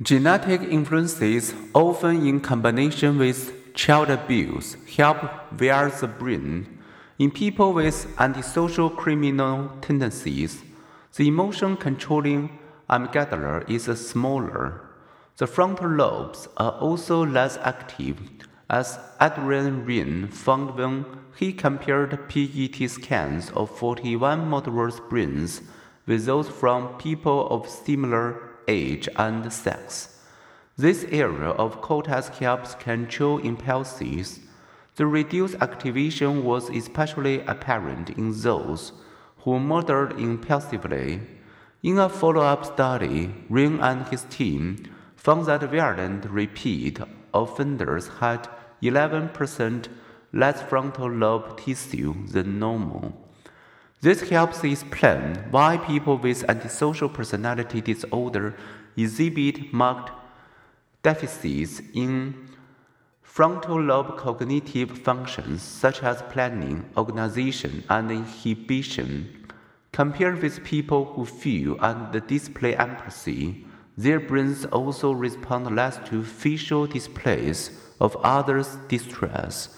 Genetic influences, often in combination with child abuse, help wire the brain. In people with antisocial criminal tendencies, the emotion controlling amygdala is smaller. The frontal lobes are also less active, as Adrian Raine found when he compared PET scans of 41 motorist brains with those from people of similar age, and sex. This area of cortex helps control impulses. The reduced activation was especially apparent in those who murdered impulsively. In a follow up study, Raine and his team found that violent repeat offenders had 11% less frontal lobe tissue than normal. This helps explain why people with antisocial personality disorder exhibit marked deficits in frontal lobe cognitive functions such as planning, organization, and inhibition. Compared with people who feel and display empathy, their brains also respond less to facial displays of others' distress,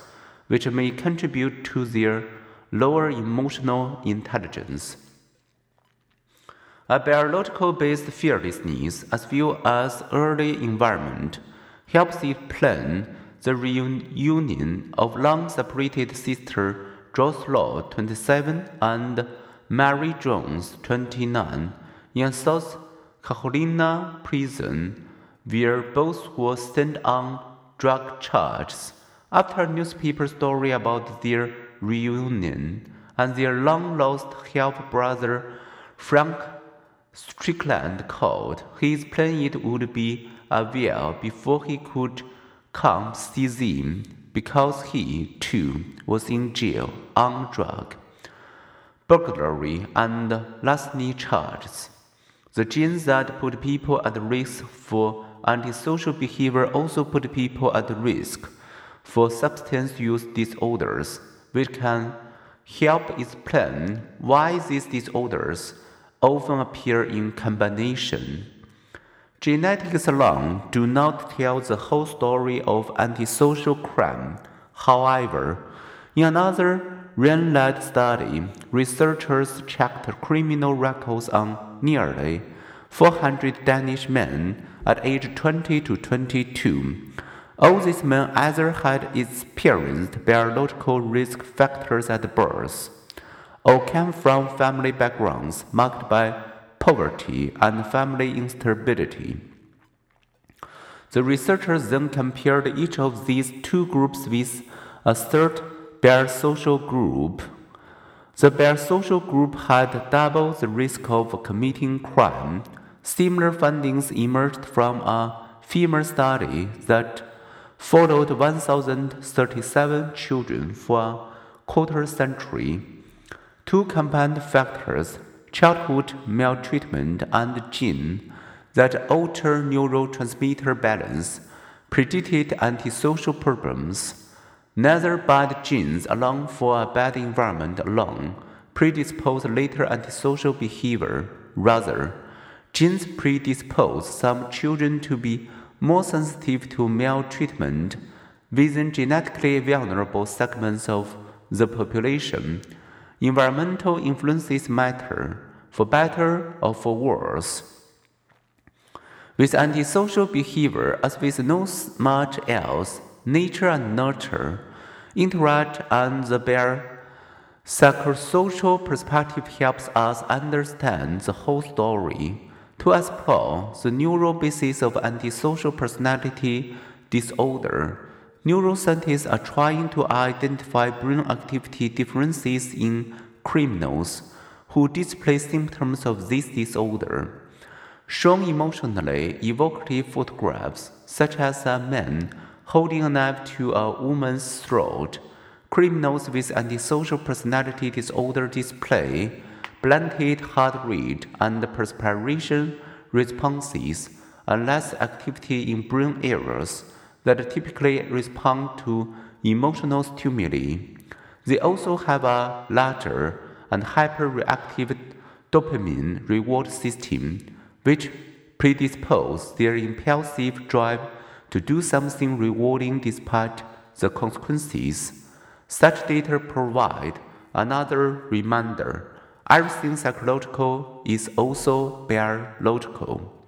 which may contribute to their lower emotional intelligence. A biological based fearlessness, as well as early environment, helps explain the reunion of long separated sister Joyce 27, and Mary Jones, 29, in South Carolina prison, where both were sent on drug charges. After a newspaper story about their reunion and their long lost half brother Frank Strickland called. He explained it would be a while before he could come see them because he, too, was in jail on drug, burglary, and larceny charges. The genes that put people at risk for antisocial behavior also put people at risk for substance use disorders which can help explain why these disorders often appear in combination. Genetics alone do not tell the whole story of antisocial crime. However, in another Raine led study, researchers checked criminal records on nearly 400 Danish men at age 20 to 22 all these men either had experienced biological risk factors at birth or came from family backgrounds marked by poverty and family instability. The researchers then compared each of these two groups with a third biosocial group. The social group had double the risk of committing crime. Similar findings emerged from a female study that followed 1,037 children for a quarter century. Two compound factors, childhood maltreatment and gene, that alter neurotransmitter balance, predicted antisocial problems. Neither bad genes along for a bad environment alone predispose later antisocial behavior. Rather, genes predispose some children to be more sensitive to maltreatment within genetically vulnerable segments of the population. Environmental influences matter, for better or for worse. With antisocial behavior, as with no much else, nature and nurture interact, and the bare psychosocial perspective helps us understand the whole story. To explore the neural basis of antisocial personality disorder, neuroscientists are trying to identify brain activity differences in criminals who display symptoms of this disorder. Shown emotionally evocative photographs, such as a man holding a knife to a woman's throat, criminals with antisocial personality disorder display blunted heart rate and perspiration responses and less activity in brain areas that typically respond to emotional stimuli. They also have a larger and hyperreactive dopamine reward system, which predispose their impulsive drive to do something rewarding despite the consequences. Such data provide another reminder everything psychological is also biological.